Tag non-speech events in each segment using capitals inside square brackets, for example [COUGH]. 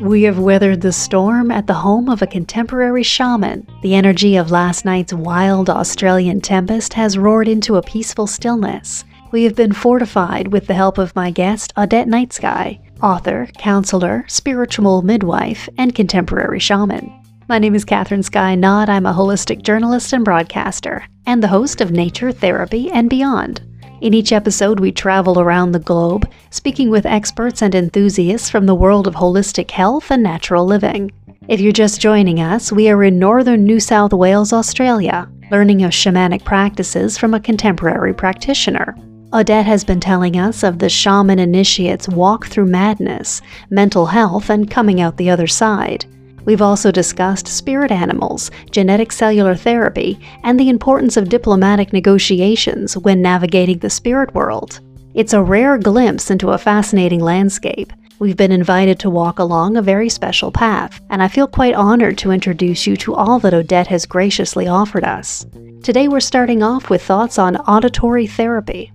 We have weathered the storm at the home of a contemporary shaman. The energy of last night's wild Australian tempest has roared into a peaceful stillness. We have been fortified with the help of my guest, Odette Nightsky, author, counselor, spiritual midwife, and contemporary shaman. My name is Catherine Sky Knott. I'm a holistic journalist and broadcaster, and the host of Nature, Therapy, and Beyond. In each episode, we travel around the globe, speaking with experts and enthusiasts from the world of holistic health and natural living. If you're just joining us, we are in northern New South Wales, Australia, learning of shamanic practices from a contemporary practitioner. Odette has been telling us of the shaman initiate's walk through madness, mental health, and coming out the other side. We've also discussed spirit animals, genetic cellular therapy, and the importance of diplomatic negotiations when navigating the spirit world. It's a rare glimpse into a fascinating landscape. We've been invited to walk along a very special path, and I feel quite honored to introduce you to all that Odette has graciously offered us. Today we're starting off with thoughts on auditory therapy.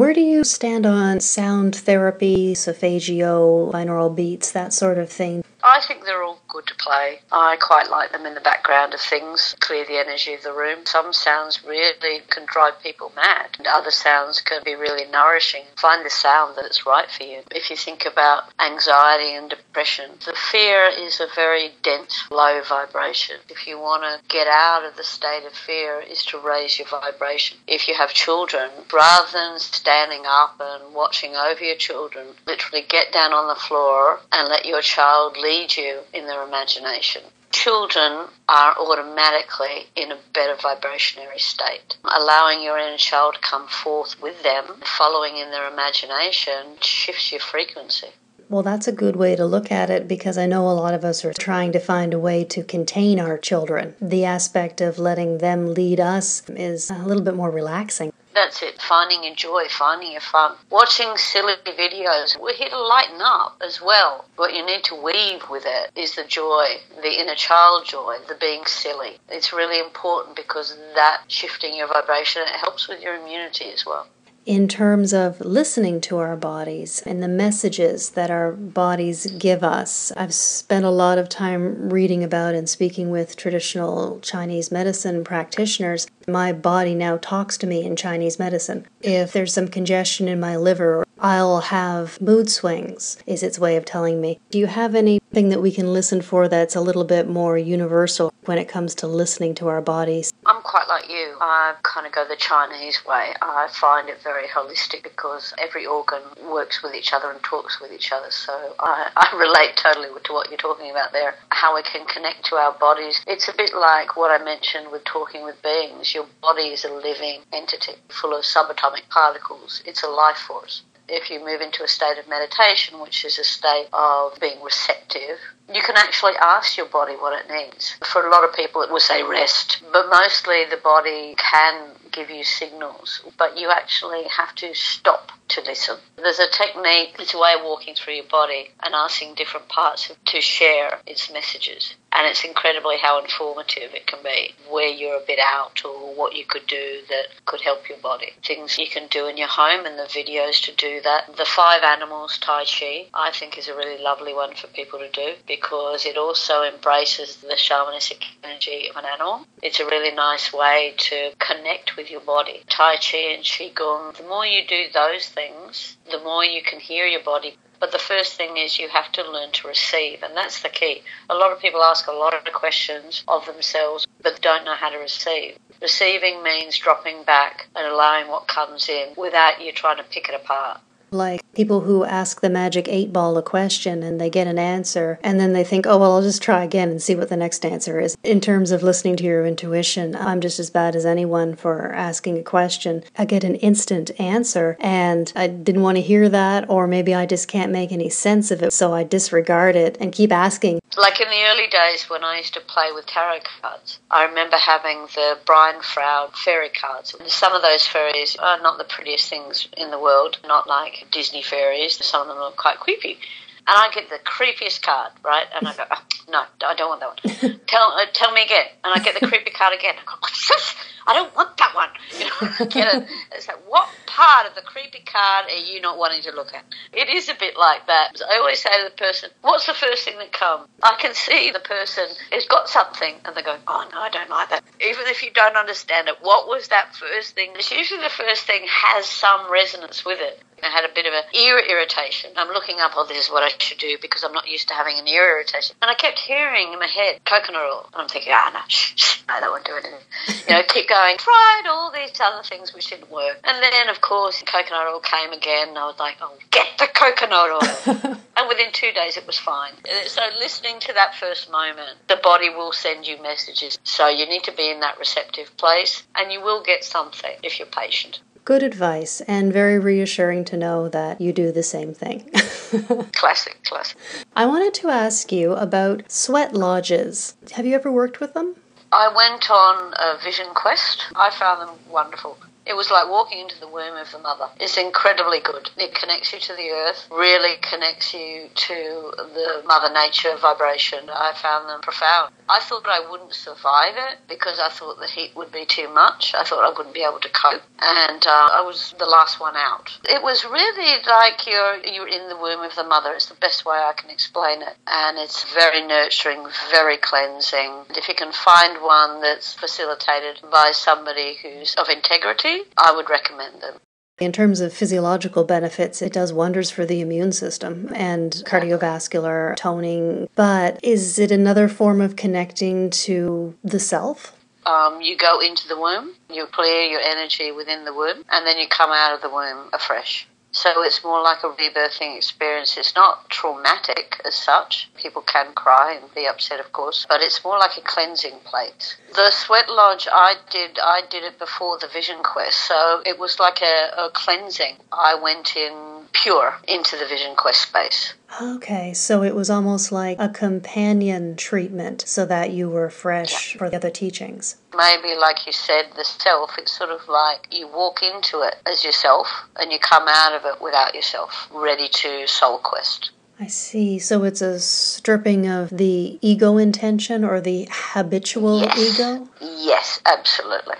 Where do you stand on sound therapy, solfeggio, binaural beats, that sort of thing? I think they're all good to play. I quite like them in the background of things, clear the energy of the room. Some sounds really can drive people mad, and other sounds can be really nourishing. Find the sound that's right for you. If you think about anxiety and depression, the fear is a very dense, low vibration. If you want to get out of the state of fear, is to raise your vibration. If you have children, rather than standing up and watching over your children, literally get down on the floor and let your child lead you in their imagination. Children are automatically in a better vibrationary state. Allowing your inner child to come forth with them, following in their imagination, shifts your frequency. Well, that's a good way to look at it because I know a lot of us are trying to find a way to contain our children. The aspect of letting them lead us is a little bit more relaxing. That's it, finding your joy, finding your fun. Watching silly videos. We're here to lighten up as well. What you need to weave with it is the joy, the inner child joy, the being silly. It's really important because that shifting your vibration, it helps with your immunity as well in terms of listening to our bodies and the messages that our bodies give us. I've spent a lot of time reading about and speaking with traditional Chinese medicine practitioners. My body now talks to me in Chinese medicine. If there's some congestion in my liver, I'll have mood swings, is its way of telling me. Do you have anything that we can listen for that's a little bit more universal when it comes to listening to our bodies? I'm quite like you. I kind of go the Chinese way. I find it very holistic because every organ works with each other and talks with each other. So I, I [LAUGHS] relate totally to what you're talking about there. How we can connect to our bodies. It's a bit like what I mentioned with talking with beings. Your body is a living entity full of subatomic particles. It's a life force if you move into a state of meditation, which is a state of being receptive, you can actually ask your body what it needs. For a lot of people, it will say rest, but mostly the body can give you signals, but you actually have to stop to listen. There's a technique, it's a way of walking through your body and asking different parts to share its messages. And it's incredibly how informative it can be, where you're a bit out or what you could do that could help your body. Things you can do in your home and the videos to do that. The five animals Tai Chi, I think, is a really lovely one for people to do because it also embraces the shamanistic energy of an animal. It's a really nice way to connect with your body. Tai Chi and Qigong, the more you do those things, the more you can hear your body. But the first thing is you have to learn to receive, and that's the key. A lot of people ask a lot of questions of themselves, but don't know how to receive. Receiving means dropping back and allowing what comes in without you trying to pick it apart. Like people who ask the magic eight ball a question and they get an answer and then they think, oh, well, I'll just try again and see what the next answer is. In terms of listening to your intuition, I'm just as bad as anyone for asking a question. I get an instant answer and I didn't want to hear that, or maybe I just can't make any sense of it, so I disregard it and keep asking. Like in the early days when I used to play with tarot cards, I remember having the Brian Froud fairy cards. Some of those fairies are not the prettiest things in the world, not like Disney fairies. Some of them are quite creepy. and I get the creepiest card, right? And I go, oh, no, I don't want that one. [LAUGHS] tell, uh, tell me again. And I get the creepy card again. I go, what's this? I don't want that one. [LAUGHS] You know, I get it. It's like, what part of the creepy card are you not wanting to look at? It is a bit like that. I always say to the person, what's the first thing that comes? I can see the person has got something and they're going, oh no, I don't like that. Even if you don't understand it, what was that first thing? It's usually the first thing has some resonance with it. I had a bit of an ear irritation. I'm looking up, oh, this is what I should do because I'm not used to having an ear irritation. And I kept hearing in my head, coconut oil. And I'm thinking, ah, no, shh, shh, no, that won't do anything. you know, keep going. [LAUGHS] Tried all these other things which didn't work. And then, of course, coconut oil came again. And I was like, oh, get the coconut oil. [LAUGHS] and within two days, it was fine. So listening to that first moment, the body will send you messages. So you need to be in that receptive place and you will get something if you're patient. Good advice, and very reassuring to know that you do the same thing. [LAUGHS] classic, classic. I wanted to ask you about sweat lodges. Have you ever worked with them? I went on a vision quest. I found them wonderful. It was like walking into the womb of the mother. It's incredibly good. It connects you to the earth, really connects you to the mother nature vibration. I found them profound. I thought I wouldn't survive it because I thought the heat would be too much. I thought I wouldn't be able to cope, and uh, I was the last one out. It was really like you're you're in the womb of the mother. It's the best way I can explain it, and it's very nurturing, very cleansing. If you can find one that's facilitated by somebody who's of integrity I would recommend them. In terms of physiological benefits, it does wonders for the immune system and cardiovascular toning. But is it another form of connecting to the self? Um, you go into the womb, you clear your energy within the womb, and then you come out of the womb afresh. So it's more like a rebirthing experience. It's not traumatic as such. People can cry and be upset, of course, but it's more like a cleansing place. The sweat lodge I did, I did it before the Vision Quest, so it was like a, a cleansing. I went in pure into the Vision Quest space. Okay, so it was almost like a companion treatment so that you were fresh yeah. for the other teachings. Maybe, like you said, the self, it's sort of like you walk into it as yourself and you come out of it without yourself, ready to soul quest. I see. So it's a stripping of the ego intention or the habitual yes. ego? Yes, absolutely.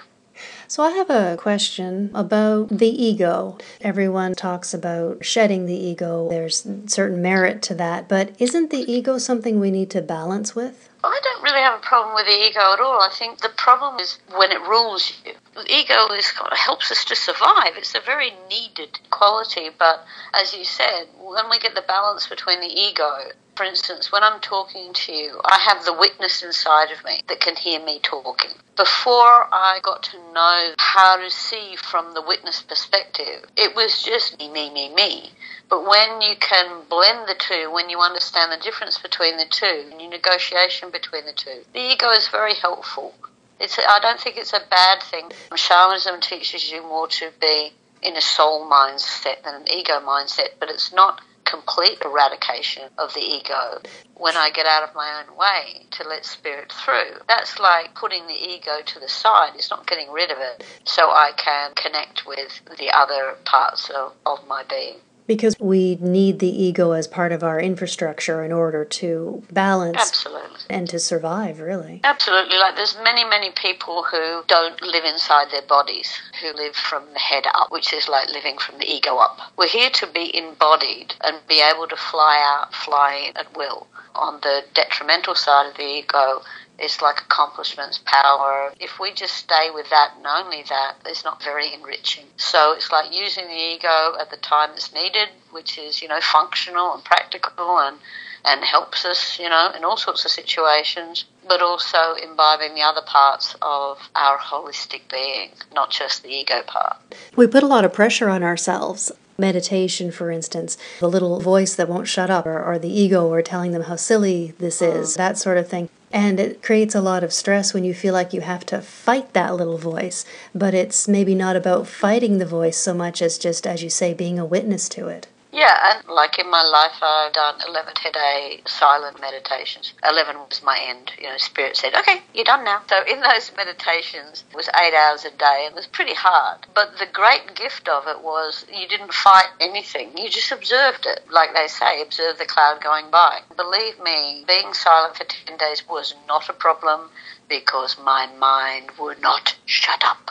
So I have a question about the ego. Everyone talks about shedding the ego. There's certain merit to that, but isn't the ego something we need to balance with? I don't really have a problem with the ego at all. I think the problem is when it rules you. Ego is helps us to survive. It's a very needed quality, but as you said, when we get the balance between the ego for instance, when I'm talking to you, I have the witness inside of me that can hear me talking. Before I got to know how to see from the witness perspective, it was just me, me, me, me. But when you can blend the two, when you understand the difference between the two, and your negotiation between the two, the ego is very helpful. It's, I don't think it's a bad thing. Shamanism teaches you more to be in a soul mindset than an ego mindset, but it's not complete eradication of the ego when I get out of my own way to let spirit through. That's like putting the ego to the side. It's not getting rid of it so I can connect with the other parts of, of my being because we need the ego as part of our infrastructure in order to balance Absolutely. and to survive really. Absolutely. Like there's many many people who don't live inside their bodies who live from the head up which is like living from the ego up. We're here to be embodied and be able to fly out fly at will. On the detrimental side of the ego it's like accomplishments, power. If we just stay with that and only that, it's not very enriching. So it's like using the ego at the time it's needed, which is, you know, functional and practical and and helps us, you know, in all sorts of situations, but also imbibing the other parts of our holistic being, not just the ego part. We put a lot of pressure on ourselves meditation, for instance, the little voice that won't shut up, or, or the ego, or telling them how silly this is, mm. that sort of thing. And it creates a lot of stress when you feel like you have to fight that little voice. But it's maybe not about fighting the voice so much as just, as you say, being a witness to it. Yeah, and like in my life, I've done 11 today silent meditations. 11 was my end. You know, Spirit said, okay, you're done now. So in those meditations, it was eight hours a day and it was pretty hard. But the great gift of it was you didn't fight anything. You just observed it. Like they say, observe the cloud going by. Believe me, being silent for 10 days was not a problem because my mind would not shut up.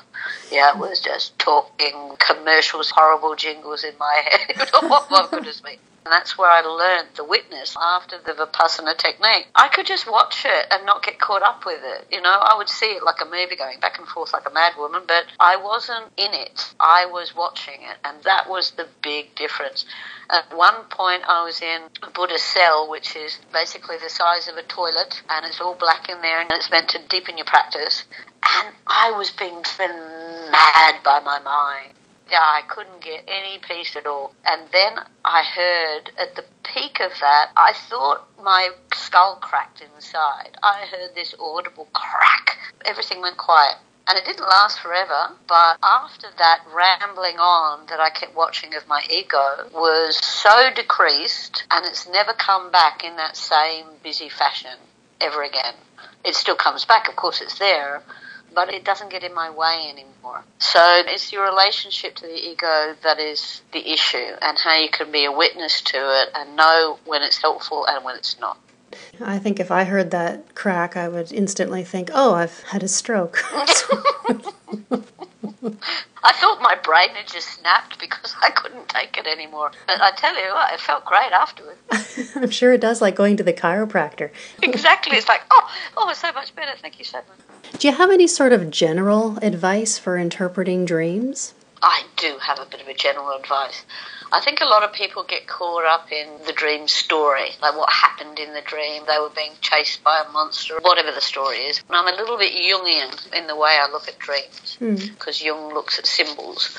Yeah, it was just talking commercials, horrible jingles in my [LAUGHS] head. [LAUGHS] oh goodness me. And that's where I learned the witness after the Vipassana technique. I could just watch it and not get caught up with it. You know, I would see it like a movie going back and forth like a mad woman, but I wasn't in it. I was watching it. And that was the big difference. At one point, I was in a Buddha cell, which is basically the size of a toilet, and it's all black in there, and it's meant to deepen your practice. And I was being driven mad by my mind. Yeah, I couldn't get any peace at all. And then I heard at the peak of that, I thought my skull cracked inside. I heard this audible crack. Everything went quiet. And it didn't last forever, but after that rambling on that I kept watching of my ego was so decreased and it's never come back in that same busy fashion ever again. It still comes back, of course, it's there, but it doesn't get in my way anymore. So it's your relationship to the ego that is the issue and how you can be a witness to it and know when it's helpful and when it's not. I think if I heard that crack, I would instantly think, oh, I've had a stroke. [LAUGHS] [LAUGHS] I thought my brain had just snapped because I couldn't take it anymore. But I tell you what, it felt great afterwards. [LAUGHS] I'm sure it does, like going to the chiropractor. exactly. It's like, oh, oh, it's so much better. Thank you so much. Do you have any sort of general advice for interpreting dreams? I do have a bit of a general advice. I think a lot of people get caught up in the dream story, like what happened in the dream. They were being chased by a monster, whatever the story is. And I'm a little bit Jungian in the way I look at dreams, because mm. Jung looks at symbols.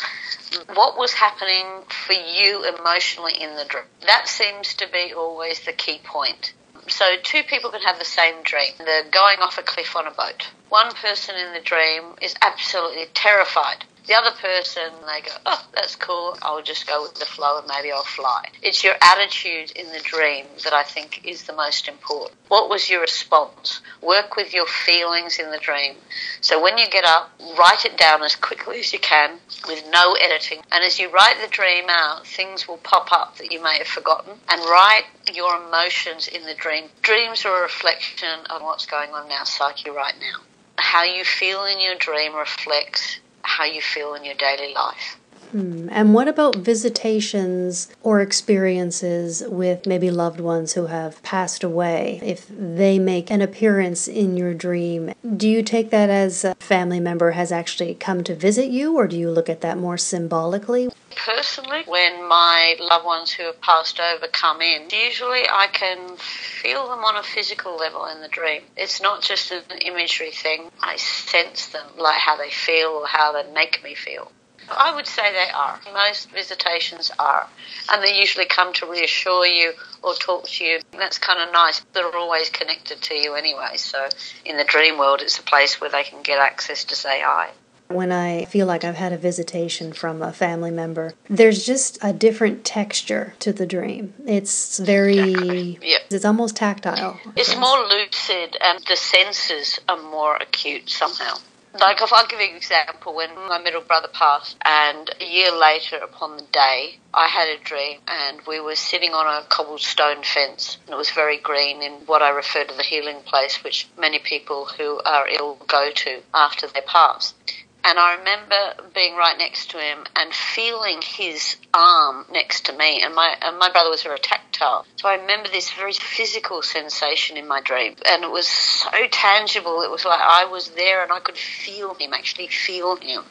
What was happening for you emotionally in the dream? That seems to be always the key point. So, two people can have the same dream. They're going off a cliff on a boat. One person in the dream is absolutely terrified the other person, they go, oh, that's cool. I'll just go with the flow and maybe I'll fly. It's your attitude in the dream that I think is the most important. What was your response? Work with your feelings in the dream. So when you get up, write it down as quickly as you can with no editing. And as you write the dream out, things will pop up that you may have forgotten. And write your emotions in the dream. Dreams are a reflection of what's going on in our psyche right now. How you feel in your dream reflects how you feel in your daily life. Hmm. And what about visitations or experiences with maybe loved ones who have passed away? If they make an appearance in your dream, do you take that as a family member has actually come to visit you, or do you look at that more symbolically? Personally, when my loved ones who have passed over come in, usually I can feel them on a physical level in the dream. It's not just an imagery thing. I sense them, like how they feel or how they make me feel. I would say they are. Most visitations are. And they usually come to reassure you or talk to you. That's kind of nice. They're always connected to you anyway. So in the dream world, it's a place where they can get access to say hi. When I feel like I've had a visitation from a family member, there's just a different texture to the dream. It's very, yep. it's almost tactile. It's more lucid and the senses are more acute somehow. Like, if I'll give you an example, when my middle brother passed, and a year later upon the day, I had a dream, and we were sitting on a cobblestone fence, and it was very green in what I refer to the healing place, which many people who are ill go to after they pass. And I remember being right next to him and feeling his arm next to me. And my and my brother was very tactile, so I remember this very physical sensation in my dream, and it was so tangible. It was like I was there and I could feel him, actually feel him.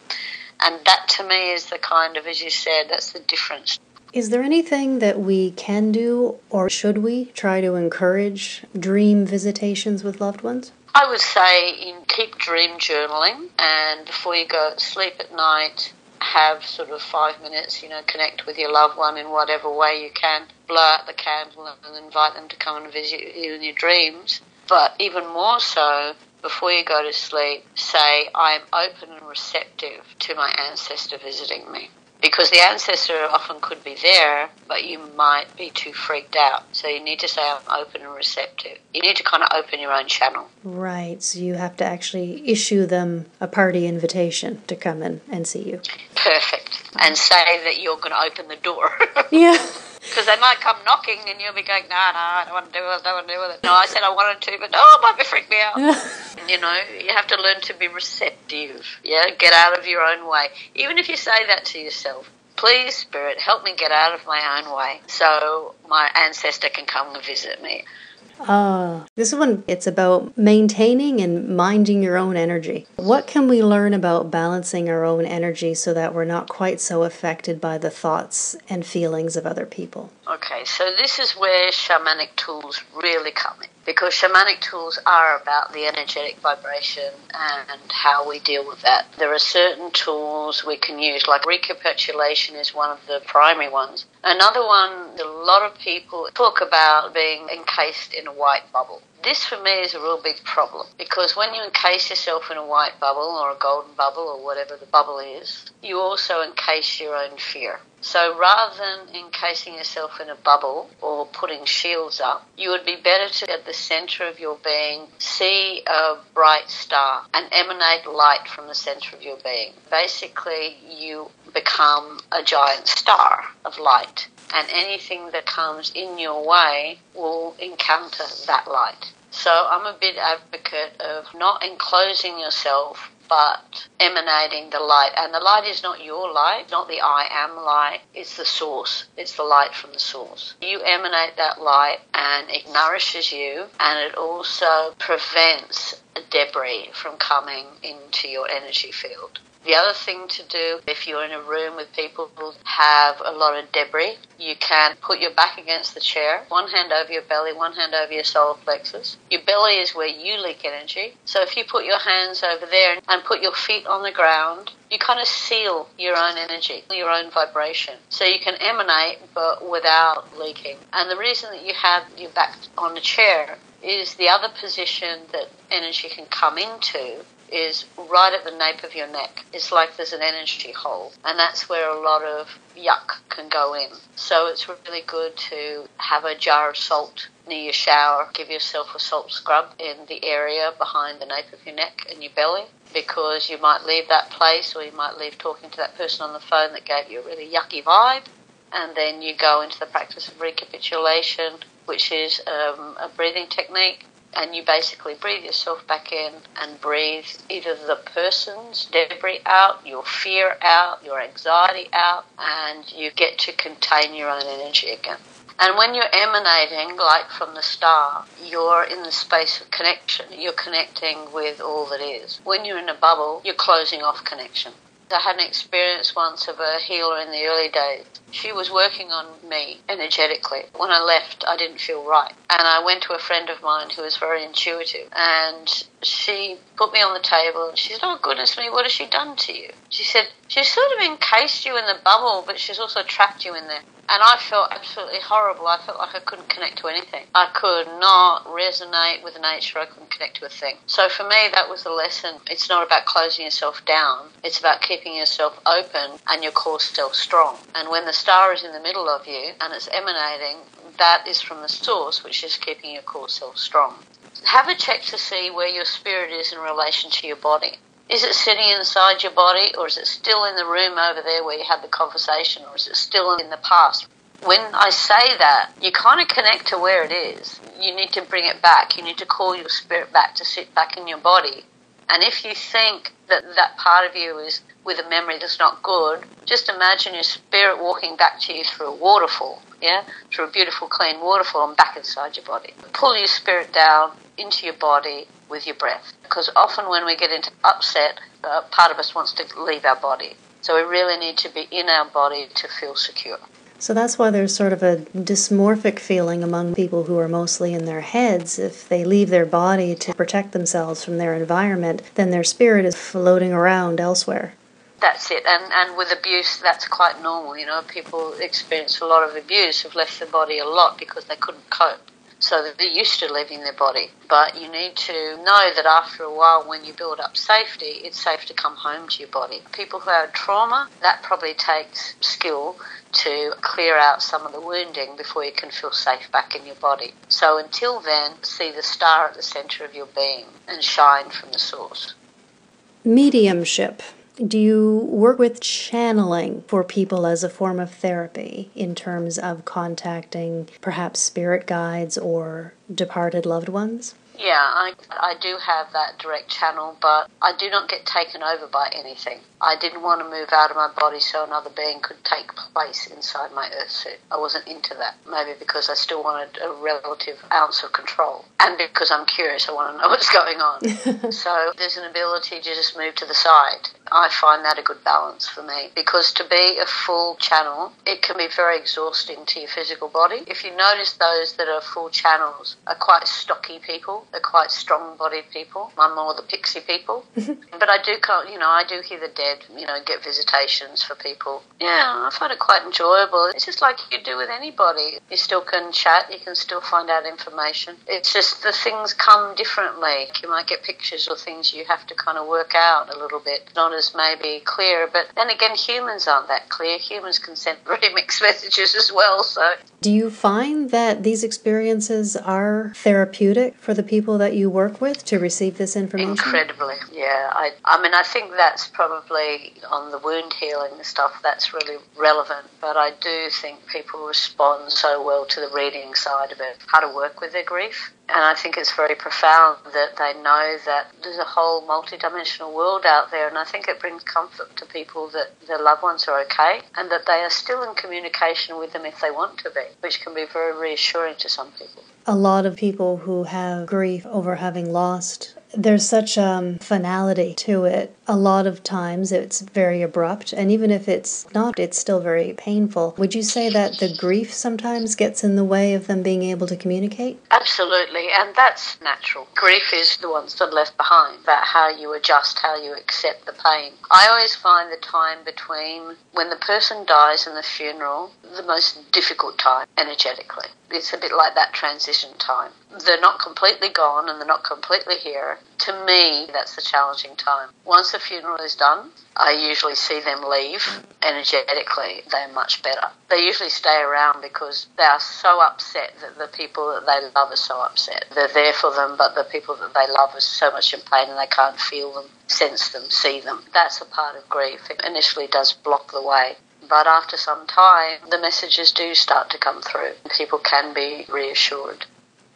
And that to me is the kind of, as you said, that's the difference. Is there anything that we can do, or should we try to encourage dream visitations with loved ones? I would say in keep dream journaling, and before you go sleep at night, have sort of five minutes, you know, connect with your loved one in whatever way you can. Blow out the candle and invite them to come and visit you in your dreams. But even more so, before you go to sleep, say, I am open and receptive to my ancestor visiting me. Because the ancestor often could be there, but you might be too freaked out. So you need to say, I'm open and receptive. You need to kind of open your own channel. Right. So you have to actually issue them a party invitation to come in and see you. Perfect. And say that you're going to open the door. [LAUGHS] yeah. Because they might come knocking and you'll be going, no, no, I don't want to do it, I don't want to do it. No, I said I wanted to, but oh, it might be freak me out. [LAUGHS] you know, you have to learn to be receptive. Yeah, get out of your own way. Even if you say that to yourself, please, Spirit, help me get out of my own way so my ancestor can come and visit me. Ah, this one, it's about maintaining and minding your own energy. What can we learn about balancing our own energy so that we're not quite so affected by the thoughts and feelings of other people? Okay, so this is where shamanic tools really come in because shamanic tools are about the energetic vibration and how we deal with that. There are certain tools we can use, like recapitulation is one of the primary ones. Another one, a lot of people talk about being encased in a white bubble. This for me is a real big problem because when you encase yourself in a white bubble or a golden bubble or whatever the bubble is, you also encase your own fear. So rather than encasing yourself in a bubble or putting shields up, you would be better to, at the center of your being, see a bright star and emanate light from the center of your being. Basically, you become a giant star of light, and anything that comes in your way will encounter that light. So I'm a big advocate of not enclosing yourself but emanating the light. And the light is not your light, not the I am light, it's the source. It's the light from the source. You emanate that light and it nourishes you and it also prevents debris from coming into your energy field. The other thing to do if you're in a room with people who have a lot of debris, you can put your back against the chair, one hand over your belly, one hand over your solar plexus. Your belly is where you leak energy. So if you put your hands over there and put your feet on the ground, you kind of seal your own energy, your own vibration. So you can emanate but without leaking. And the reason that you have your back on the chair is the other position that energy can come into is right at the nape of your neck. It's like there's an energy hole, and that's where a lot of yuck can go in. So it's really good to have a jar of salt near your shower. Give yourself a salt scrub in the area behind the nape of your neck and your belly because you might leave that place or you might leave talking to that person on the phone that gave you a really yucky vibe. And then you go into the practice of recapitulation, which is um, a breathing technique and you basically breathe yourself back in and breathe either the person's debris out, your fear out, your anxiety out, and you get to contain your own energy again. And when you're emanating light from the star, you're in the space of connection. You're connecting with all that is. When you're in a bubble, you're closing off connection. I had an experience once of a healer in the early days. She was working on me energetically. When I left, I didn't feel right. And I went to a friend of mine who was very intuitive. And she put me on the table and she said, Oh, goodness me, what has she done to you? She said, She's sort of encased you in the bubble, but she's also trapped you in there. And I felt absolutely horrible. I felt like I couldn't connect to anything. I could not resonate with nature. I couldn't connect to a thing. So for me, that was the lesson. It's not about closing yourself down. It's about keeping yourself open and your core still strong. And when the star is in the middle of you and it's emanating, that is from the source, which is keeping your core self strong. Have a check to see where your spirit is in relation to your body. Is it sitting inside your body, or is it still in the room over there where you had the conversation, or is it still in the past? When I say that, you kind of connect to where it is. You need to bring it back. You need to call your spirit back to sit back in your body. And if you think that that part of you is with a memory that's not good, just imagine your spirit walking back to you through a waterfall, yeah? Through a beautiful, clean waterfall and back inside your body. Pull your spirit down into your body with your breath. Because often when we get into upset, uh, part of us wants to leave our body. So we really need to be in our body to feel secure. So that's why there's sort of a dysmorphic feeling among people who are mostly in their heads. If they leave their body to protect themselves from their environment, then their spirit is floating around elsewhere. That's it. And, and with abuse, that's quite normal. You know, people experience a lot of abuse, have left their body a lot because they couldn't cope. So they're used to leaving their body. But you need to know that after a while, when you build up safety, it's safe to come home to your body. People who have trauma, that probably takes skill to clear out some of the wounding before you can feel safe back in your body. So until then, see the star at the center of your being and shine from the source. Mediumship. Do you work with channeling for people as a form of therapy in terms of contacting perhaps spirit guides or departed loved ones? Yeah, I, I do have that direct channel, but I do not get taken over by anything. I didn't want to move out of my body so another being could take place inside my earth suit. I wasn't into that. Maybe because I still wanted a relative ounce of control. And because I'm curious, I want to know [LAUGHS] what's going on. [LAUGHS] so there's an ability to just move to the side. I find that a good balance for me because to be a full channel, it can be very exhausting to your physical body. If you notice those that are full channels are quite stocky people, they're quite strong bodied people. I'm more the pixie people. [LAUGHS] but I do, you know, I do hear the dead you know, get visitations for people. Yeah, I find it quite enjoyable. It's just like you do with anybody. You still can chat, you can still find out information. It's just the things come differently. You might get pictures or things you have to kind of work out a little bit, not as maybe clear. But then again, humans aren't that clear. Humans can send [LAUGHS] very mixed messages as well. So, do you find that these experiences are therapeutic for the people that you work with to receive this information? Incredibly, yeah. I, I mean, I think that's probably on the wound healing stuff, that's really relevant. But I do think people respond so well to the reading side of it, how to work with their grief. And I think it's very profound that they know that there's a whole multidimensional world out there. And I think it brings comfort to people that their loved ones are okay and that they are still in communication with them if they want to be, which can be very reassuring to some people. A lot of people who have grief over having lost there's such um, finality to it. A lot of times it's very abrupt, and even if it's not, it's still very painful. Would you say that the grief sometimes gets in the way of them being able to communicate? Absolutely, and that's natural. Grief is the ones that are left behind, about how you adjust, how you accept the pain. I always find the time between when the person dies and the funeral the most difficult time energetically. It's a bit like that transition time. They're not completely gone and they're not completely here. To me, that's the challenging time. Once funeral is done, I usually see them leave energetically. They're much better. They usually stay around because they are so upset that the people that they love are so upset. They're there for them, but the people that they love are so much in pain and they can't feel them, sense them, see them. That's a part of grief. It initially does block the way. But after some time, the messages do start to come through. People can be reassured.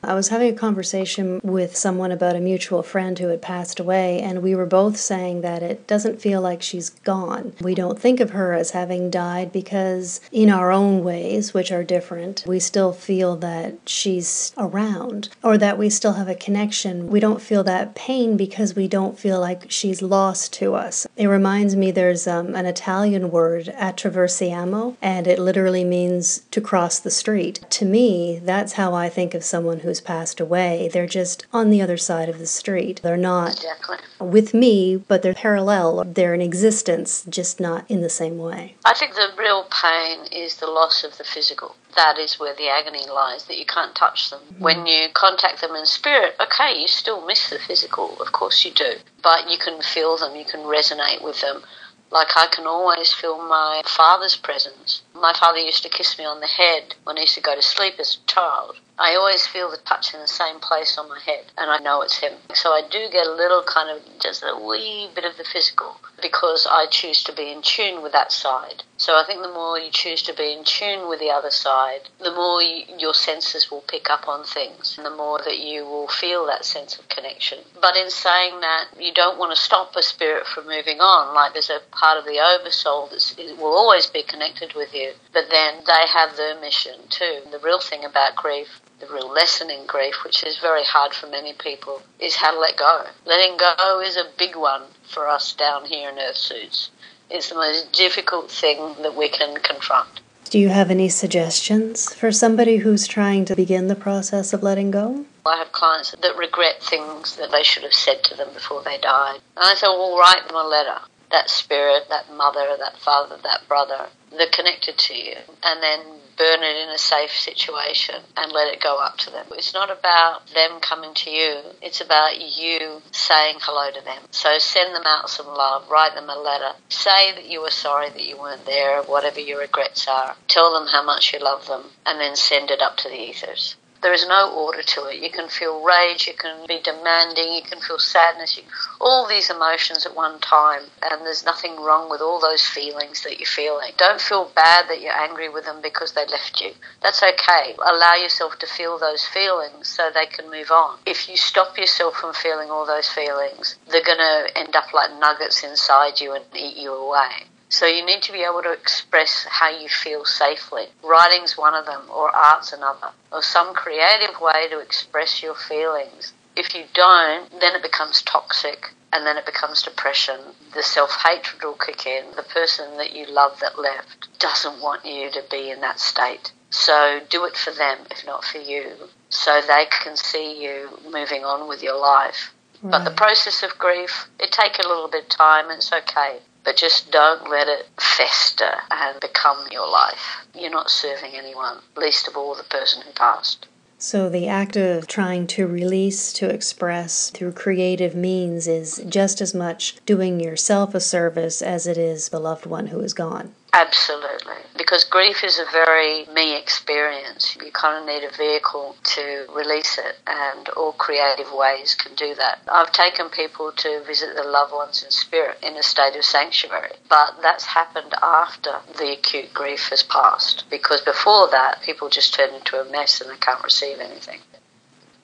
I was having a conversation with someone about a mutual friend who had passed away, and we were both saying that it doesn't feel like she's gone. We don't think of her as having died because, in our own ways, which are different, we still feel that she's around or that we still have a connection. We don't feel that pain because we don't feel like she's lost to us. It reminds me there's um, an Italian word, attraversiamo, and it literally means to cross the street. To me, that's how I think of someone who who's passed away. They're just on the other side of the street. They're not exactly. with me, but they're parallel. They're in existence, just not in the same way. I think the real pain is the loss of the physical. That is where the agony lies, that you can't touch them. Mm-hmm. When you contact them in spirit, okay, you still miss the physical, of course you do, but you can feel them, you can resonate with them. Like I can always feel my father's presence. My father used to kiss me on the head when I used to go to sleep as a child. I always feel the touch in the same place on my head, and I know it's him. So I do get a little kind of just a wee bit of the physical because I choose to be in tune with that side. So I think the more you choose to be in tune with the other side, the more you, your senses will pick up on things, and the more that you will feel that sense of connection. But in saying that, you don't want to stop a spirit from moving on. Like there's a part of the oversoul that will always be connected with you, but then they have their mission too. The real thing about grief the real lesson in grief, which is very hard for many people, is how to let go. Letting go is a big one for us down here in Earth Suits. It's the most difficult thing that we can confront. Do you have any suggestions for somebody who's trying to begin the process of letting go? I have clients that regret things that they should have said to them before they died. And I say, well, write them a letter. That spirit, that mother, that father, that brother, they're connected to you. And then burn it in a safe situation and let it go up to them. It's not about them coming to you, it's about you saying hello to them. So send them out some love, write them a letter, say that you were sorry that you weren't there, whatever your regrets are. Tell them how much you love them, and then send it up to the ethers. There is no order to it. You can feel rage, you can be demanding, you can feel sadness, you, all these emotions at one time, and there's nothing wrong with all those feelings that you're feeling. Don't feel bad that you're angry with them because they left you. That's okay. Allow yourself to feel those feelings so they can move on. If you stop yourself from feeling all those feelings, they're going to end up like nuggets inside you and eat you away. So you need to be able to express how you feel safely. Writing's one of them, or art's another, or some creative way to express your feelings. If you don't, then it becomes toxic and then it becomes depression. The self hatred will kick in. The person that you love that left doesn't want you to be in that state. So do it for them, if not for you, so they can see you moving on with your life. But the hmm. process of grief, it takes a little bit of time, and it's okay but just don't let it fester and become your life. You're not serving anyone, least of all the person who passed. So, the act of trying to release, to express through creative means is just as much doing yourself a service as it is the loved one who is gone. Absolutely. Because grief is a very me experience. You kind of need a vehicle to release it, and all creative ways can do that. I've taken people to visit their loved ones in spirit in a state of sanctuary, but that's happened after the acute grief has passed. Because before that, people just turn into a mess and they can't receive anything.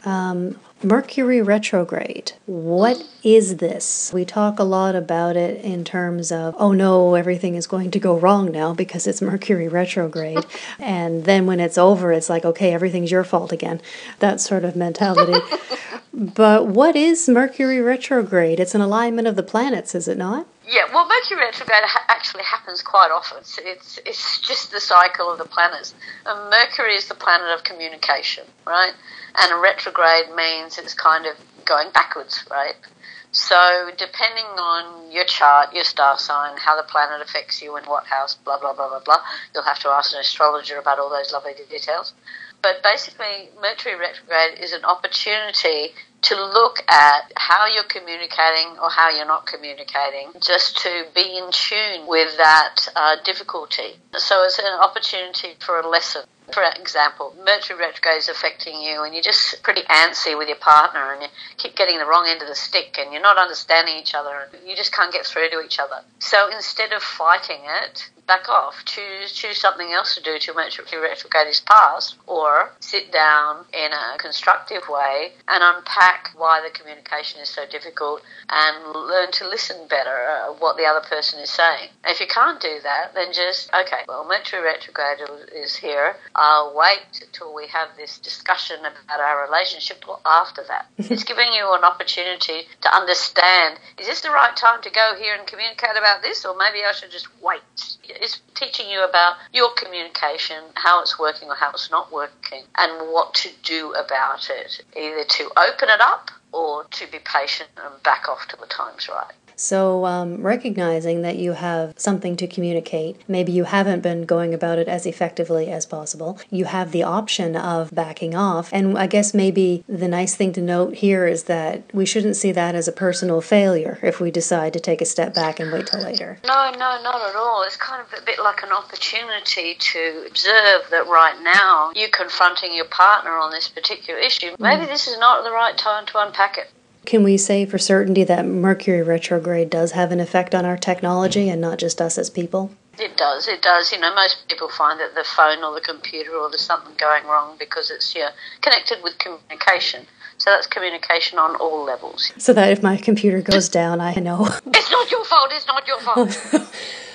Um, Mercury retrograde. What is this? We talk a lot about it in terms of, oh no, everything is going to go wrong now because it's Mercury retrograde. [LAUGHS] and then when it's over, it's like, okay, everything's your fault again. That sort of mentality. [LAUGHS] but what is Mercury retrograde? It's an alignment of the planets, is it not? Yeah, well, Mercury retrograde ha- actually happens quite often. It's, it's, it's just the cycle of the planets. And Mercury is the planet of communication, right? and a retrograde means it's kind of going backwards, right? So, depending on your chart, your star sign, how the planet affects you in what house, blah, blah, blah, blah, blah, you'll have to ask an astrologer about all those lovely details. But basically, Mercury retrograde is an opportunity to look at how you're communicating or how you're not communicating, just to be in tune with that uh, difficulty. So, it's an opportunity for a lesson. For example, Mercury retrograde is affecting you and you're just pretty antsy with your partner and you keep getting the wrong end of the stick and you're not understanding each other and you just can't get through to each other. So instead of fighting it, back off. Choose choose something else to do till Mercury retrograde his past, or sit down in a constructive way and unpack why the communication is so difficult and learn to listen better uh, what the other person is saying. If you can't do that, then just okay. Well, Mercury retrograde is here. I'll wait till we have this discussion about our relationship or after that. [LAUGHS] it's giving you an opportunity to understand: is this the right time to go here and communicate about this, or maybe I should just wait? Is teaching you about your communication, how it's working or how it's not working, and what to do about it. Either to open it up or to be patient and back off till the time's right. So, um, recognizing that you have something to communicate, maybe you haven't been going about it as effectively as possible, you have the option of backing off. And I guess maybe the nice thing to note here is that we shouldn't see that as a personal failure if we decide to take a step back and wait till later. No, no, not at all. It's kind of a bit like an opportunity to observe that right now you're confronting your partner on this particular issue. Maybe mm. this is not the right time to unpack it. Can we say for certainty that Mercury retrograde does have an effect on our technology and not just us as people? It does. It does. You know, most people find that the phone or the computer or there's something going wrong because it's yeah, connected with communication. So that's communication on all levels. So that if my computer goes down, I know. It's not your fault. It's not your fault. [LAUGHS]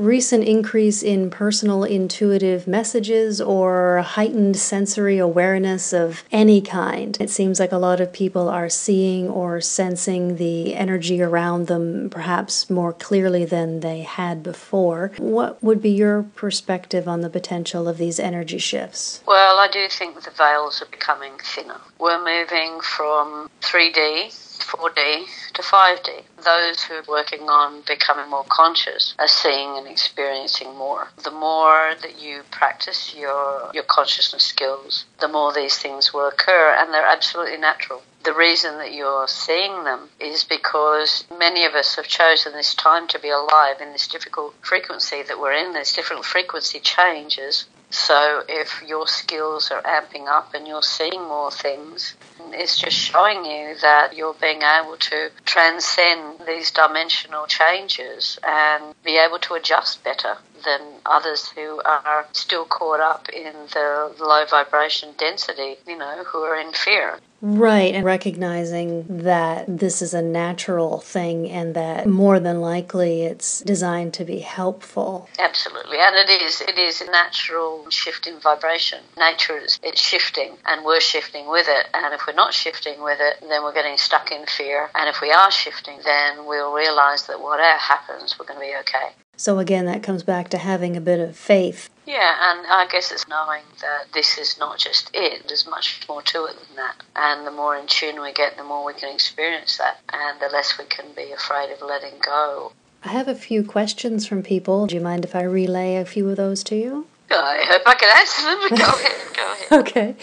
recent increase in personal intuitive messages or heightened sensory awareness of any kind. It seems like a lot of people are seeing or sensing the energy around them perhaps more clearly than they had before. What would be your perspective on the potential of these energy shifts? Well, I do think the veils are becoming thinner. We're moving from 3D 4D to 5D. Those who are working on becoming more conscious are seeing and experiencing more. The more that you practice your, your consciousness skills, the more these things will occur, and they're absolutely natural. The reason that you're seeing them is because many of us have chosen this time to be alive in this difficult frequency that we're in, there's different frequency changes. So if your skills are amping up and you're seeing more things, it's just showing you that you're being able to transcend these dimensional changes and be able to adjust better than others who are still caught up in the low vibration density, you know, who are in fear. Right, and recognizing that this is a natural thing and that more than likely it's designed to be helpful. Absolutely, and it is. It is a natural shift in vibration. Nature is it's shifting, and we're shifting with it. And if we're not shifting with it, then we're getting stuck in fear. And if we are shifting, then we'll realize that whatever happens, we're going to be okay. So again, that comes back to having a bit of faith. Yeah, and I guess it's knowing that this is not just it. There's much more to it than that. And the more in tune we get, the more we can experience that, and the less we can be afraid of letting go. I have a few questions from people. Do you mind if I relay a few of those to you? I hope I can answer them. [LAUGHS] Go ahead, go ahead. [LAUGHS] okay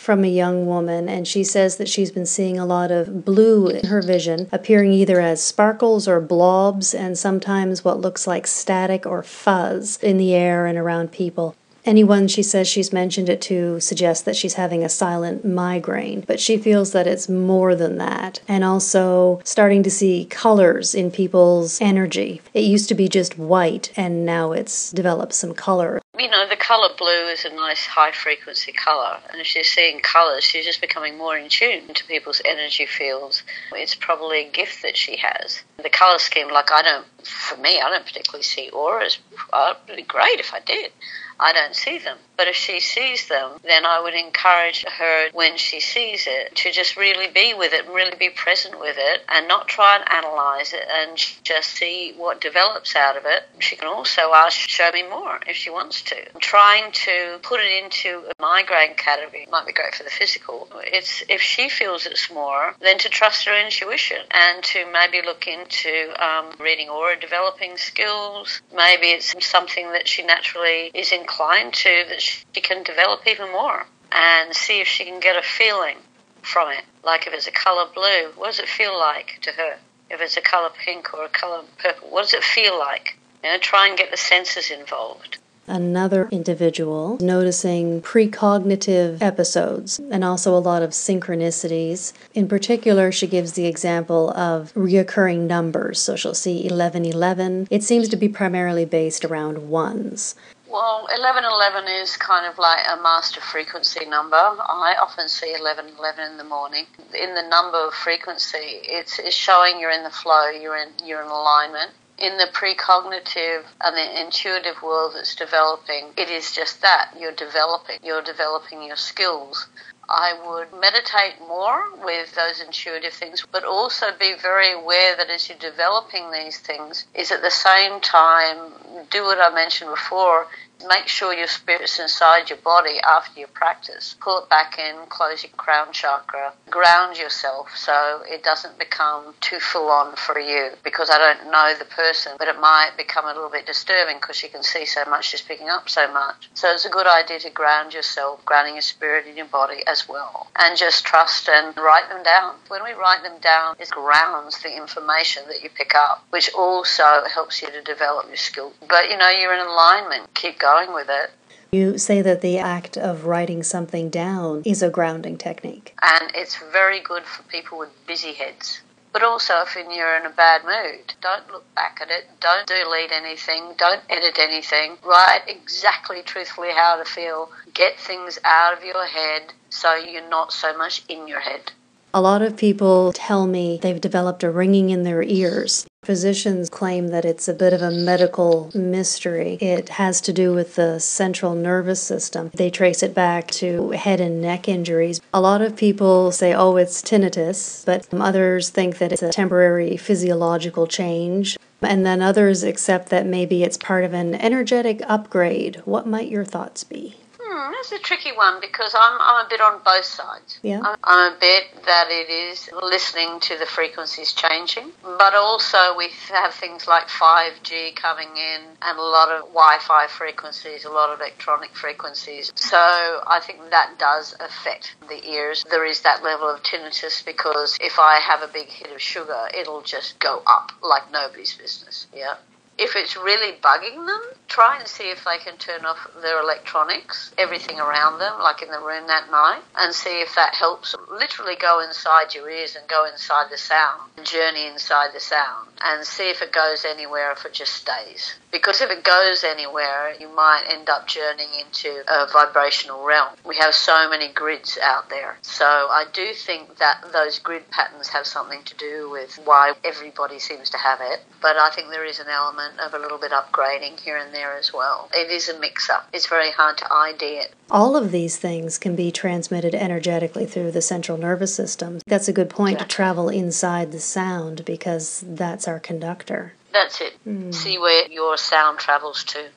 from a young woman, and she says that she's been seeing a lot of blue in her vision, appearing either as sparkles or blobs, and sometimes what looks like static or fuzz in the air and around people. Anyone she says she's mentioned it to suggests that she's having a silent migraine, but she feels that it's more than that. And also starting to see colors in people's energy. It used to be just white, and now it's developed some color you know, the colour blue is a nice high frequency colour, and if she's seeing colours, she's just becoming more in tune to people's energy fields. It's probably a gift that she has. The colour scheme, like I don't, for me, I don't particularly see auras. It'd be great if I did. I don't see them. But if she sees them, then I would encourage her when she sees it to just really be with it and really be present with it and not try and analyze it and just see what develops out of it. She can also ask, show me more if she wants to. Trying to put it into a migraine category might be great for the physical. It's if she feels it's more, then to trust her intuition and to maybe look into um, reading aura developing skills. Maybe it's something that she naturally is in inclined to that she can develop even more and see if she can get a feeling from it. Like if it's a color blue, what does it feel like to her? If it's a color pink or a color purple, what does it feel like? You know, try and get the senses involved another individual noticing precognitive episodes and also a lot of synchronicities. In particular, she gives the example of reoccurring numbers. So she'll see 1111. It seems to be primarily based around ones. Well, 1111 is kind of like a master frequency number. I often see 1111 in the morning. In the number of frequency, it's, it's showing you're in the flow, you're in, you're in alignment. In the precognitive and the intuitive world that's developing, it is just that. You're developing. You're developing your skills. I would meditate more with those intuitive things, but also be very aware that as you're developing these things, is at the same time do what I mentioned before Make sure your spirit's inside your body after your practice. Pull it back in, close your crown chakra, ground yourself so it doesn't become too full on for you. Because I don't know the person, but it might become a little bit disturbing because you can see so much, she's picking up so much. So it's a good idea to ground yourself, grounding your spirit in your body as well. And just trust and write them down. When we write them down, it grounds the information that you pick up, which also helps you to develop your skill. But you know, you're in alignment. Keep going going with it. You say that the act of writing something down is a grounding technique. And it's very good for people with busy heads. But also, if you're in a bad mood, don't look back at it. Don't delete anything. Don't edit anything. Write exactly truthfully how to feel. Get things out of your head so you're not so much in your head. A lot of people tell me they've developed a ringing in their ears. Physicians claim that it's a bit of a medical mystery. It has to do with the central nervous system. They trace it back to head and neck injuries. A lot of people say, oh, it's tinnitus, but others think that it's a temporary physiological change. And then others accept that maybe it's part of an energetic upgrade. What might your thoughts be? Hmm, that's a tricky one because I'm, I'm a bit on both sides. Yeah. I'm, I'm a bit that it is listening to the frequencies changing, but also we have things like 5G coming in and a lot of Wi Fi frequencies, a lot of electronic frequencies. So I think that does affect the ears. There is that level of tinnitus because if I have a big hit of sugar, it'll just go up like nobody's business. Yeah. If it's really bugging them, try and see if they can turn off their electronics, everything around them, like in the room that night, and see if that helps. Literally go inside your ears and go inside the sound, journey inside the sound, and see if it goes anywhere, if it just stays. Because if it goes anywhere, you might end up journeying into a vibrational realm. We have so many grids out there. So I do think that those grid patterns have something to do with why everybody seems to have it. But I think there is an element of a little bit upgrading here and there as well. It is a mix up. It's very hard to ID it. All of these things can be transmitted energetically through the central nervous system. That's a good point Exactly. to travel inside the sound because that's our conductor. That's it. Hmm. See where your sound travels to.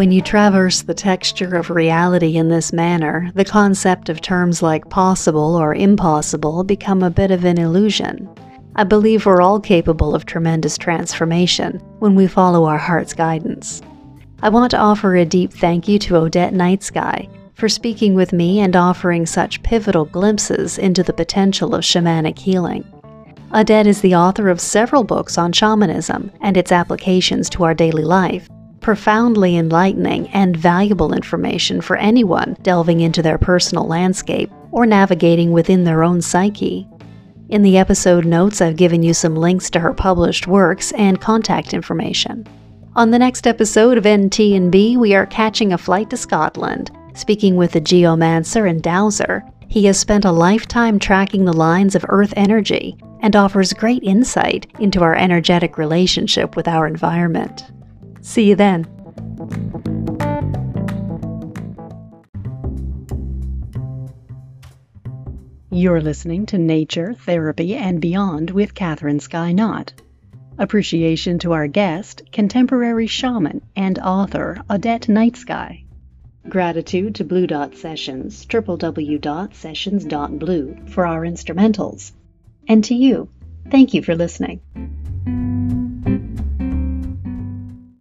When you traverse the texture of reality in this manner, the concept of terms like possible or impossible become a bit of an illusion. I believe we're all capable of tremendous transformation when we follow our heart's guidance. I want to offer a deep thank you to Odette Night Sky for speaking with me and offering such pivotal glimpses into the potential of shamanic healing. Odette is the author of several books on shamanism and its applications to our daily life, profoundly enlightening and valuable information for anyone delving into their personal landscape or navigating within their own psyche. In the episode notes, I've given you some links to her published works and contact information. On the next episode of NT&B, we are catching a flight to Scotland, speaking with a geomancer and dowser. He has spent a lifetime tracking the lines of Earth energy and offers great insight into our energetic relationship with our environment. See you then. You're listening to Nature, Therapy, and Beyond with Catherine Sky Knott. Appreciation to our guest, contemporary shaman and author Odette Night Sky. Gratitude to Blue Dot Sessions, www.sessions.blue, for our instrumentals. And to you, thank you for listening.